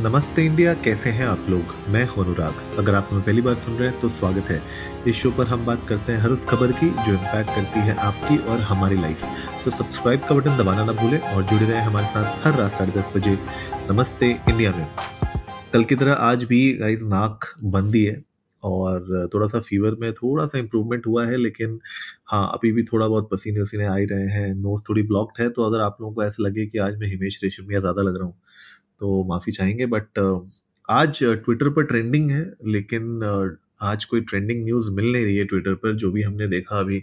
नमस्ते इंडिया, कैसे हैं आप लोग? मैं हूँ अनुराग। अगर आप हमें पहली बार सुन रहे हैं तो स्वागत है। इस शो पर हम बात करते हैं हर उस खबर की, जो इम्पैक्ट करती है आपकी और हमारी लाइफ तो सब्सक्राइब का बटन दबाना ना भूलें और जुड़े रहें हमारे साथ हर रात साढ़े दस बजे। नमस्ते इंडिया में। कल की तरह आज भी गाइज़ नाक बंदी है और थोड़ा सा फीवर में थोड़ा सा इम्प्रूवमेंट हुआ है, लेकिन हाँ अभी भी थोड़ा बहुत पसीने वसीने आ ही रहे हैं नोज़ थोड़ी ब्लॉक्ड है तो अगर आप लोगों को ऐसा लगे कि आज मैं हिमेश रेशमिया ज़्यादा लग रहा हूँ तो माफ़ी चाहेंगे बट आज ट्विटर पर ट्रेंडिंग है, लेकिन आज कोई ट्रेंडिंग न्यूज़ मिल नहीं रही है ट्विटर पर, जो भी हमने देखा अभी,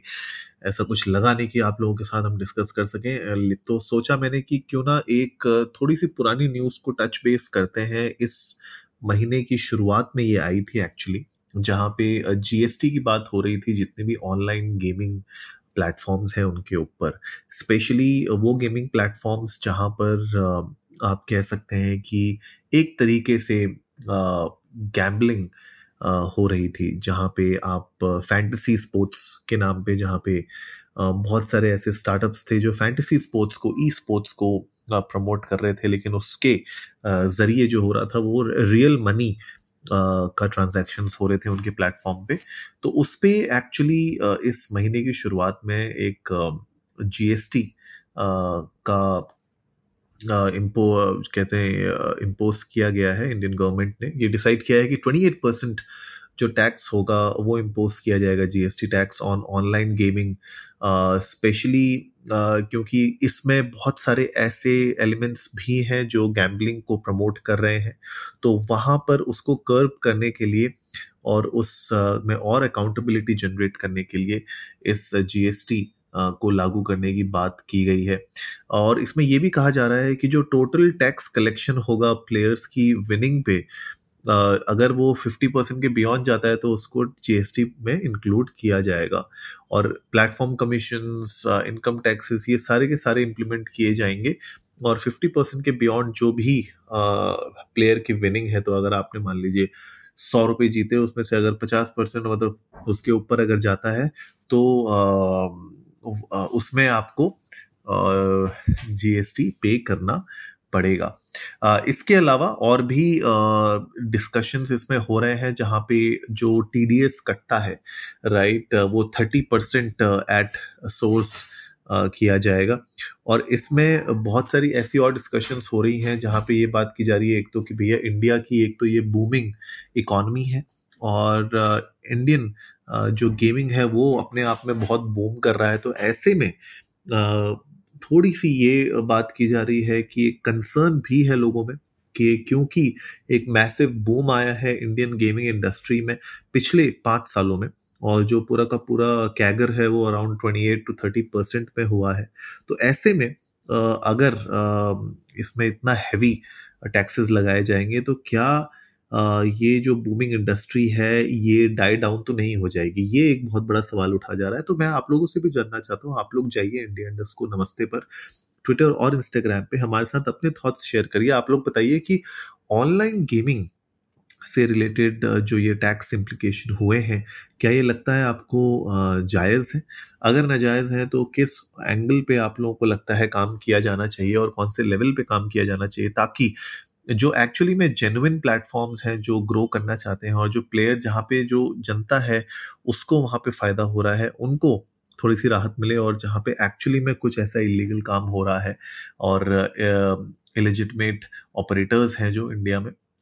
ऐसा कुछ लगा नहीं कि आप लोगों के साथ हम डिस्कस कर सकें। तो सोचा मैंने कि क्यों ना एक थोड़ी सी पुरानी न्यूज़ को टच बेस करते हैं, इस महीने की शुरुआत में ये आई थी एक्चुअली जहाँ पे जीएसटी की बात हो रही थी, जितने भी ऑनलाइन गेमिंग प्लेटफॉर्म्स हैं उनके ऊपर। स्पेशली वो गेमिंग प्लेटफॉर्म्स जहाँ पर आप कह सकते हैं कि एक तरीके से गैम्बलिंग हो रही थी, जहाँ पे आप फैंटेसी स्पोर्ट्स के नाम पे, जहाँ पे बहुत सारे ऐसे स्टार्टअप्स थे जो फैंटेसी स्पोर्ट्स को ई स्पोर्ट्स को प्रमोट कर रहे थे, लेकिन उसके ज़रिए जो हो रहा था, वो रियल मनी का ट्रांजैक्शन हो रहे थे उनके प्लेटफॉर्म पे। तो उस पर एक्चुअली इस महीने की शुरुआत में एक जीएसटी का इम्पो कहते हैं इम्पोज किया गया है इंडियन गवर्नमेंट ने। ये डिसाइड किया है कि 28 परसेंट जो टैक्स होगा वो इम्पोज किया जाएगा GST tax on online gaming specially क्योंकि इसमें बहुत सारे ऐसे एलिमेंट्स भी हैं जो गैम्बलिंग को प्रमोट कर रहे हैं। तो वहाँ पर उसको कर्व करने के लिए और उस uh, में और अकाउंटेबिलिटी जनरेट करने के लिए इस जीएसटी को लागू करने की बात की गई है। और इसमें यह भी कहा जा रहा है कि जो टोटल टैक्स कलेक्शन होगा प्लेयर्स की विनिंग पे अगर वो 50 परसेंट के बियॉन्ड जाता है तो उसको जीएसटी में इंक्लूड किया जाएगा। और प्लेटफॉर्म कमीशन इनकम टैक्सेस ये सारे के सारे इम्प्लीमेंट किए जाएँगे। और 50 परसेंट के बियॉन्ड जो भी प्लेयर की विनिंग है तो अगर आपने मान लीजिए सौ रुपये जीते, उसमें से अगर पचास परसेंट मतलब उसके ऊपर अगर जाता है तो उसमें आपको जीएसटी पे करना पड़ेगा। इसके अलावा और भी डिस्कशंस इसमें हो रहे हैं जहाँ पे जो टीडीएस कटता है राइट वो थर्टी परसेंट एट सोर्स किया जाएगा। और इसमें बहुत सारी ऐसी और डिस्कशंस हो रही हैं जहाँ पे ये बात की जा रही है, एक तो कि भैया इंडिया की, एक तो ये बूमिंग इकॉनमी है। और इंडियन जो गेमिंग है वो अपने आप में बहुत बूम कर रहा है। तो ऐसे में थोड़ी सी ये बात की जा रही है कि कंसर्न भी है लोगों में कि क्योंकि एक मैसिव बूम आया है इंडियन गेमिंग इंडस्ट्री में पिछले पाँच सालों में और जो पूरा का पूरा कैगर है वो around twenty eight to thirty percent में हुआ है। तो ऐसे में अगर इसमें इतना हैवी टैक्सेस लगाए जाएँगे तो क्या ये जो बूमिंग इंडस्ट्री है, ये डाई डाउन तो नहीं हो जाएगी। ये एक बहुत बड़ा सवाल उठा जा रहा है। तो मैं आप लोगों से भी जानना चाहता हूँ, आप लोग जाइए इंडिया इंडस्ट को नमस्ते पर ट्विटर और इंस्टाग्राम पे हमारे साथ अपने थॉट्स शेयर करिए। आप लोग बताइए कि ऑनलाइन गेमिंग से रिलेटेड जो ये टैक्स इम्प्लीकेशन हुए हैं, क्या ये लगता है आपको जायज़ है? अगर नाजायज़ है तो किस एंगल पे आप लोगों को लगता है काम किया जाना चाहिए और कौन से लेवल पे काम किया जाना चाहिए ताकि जो एक्चुअली में जेनुइन प्लेटफॉर्म्स हैं, जो ग्रो करना चाहते हैं और जो प्लेयर जहाँ पे जो जनता है, उसको वहाँ पे फ़ायदा हो रहा है, उनको थोड़ी सी राहत मिले और जहाँ पे एक्चुअली में कुछ ऐसा इलीगल काम हो रहा है और इलिजिटमेट ऑपरेटर्स हैं जो इंडिया में।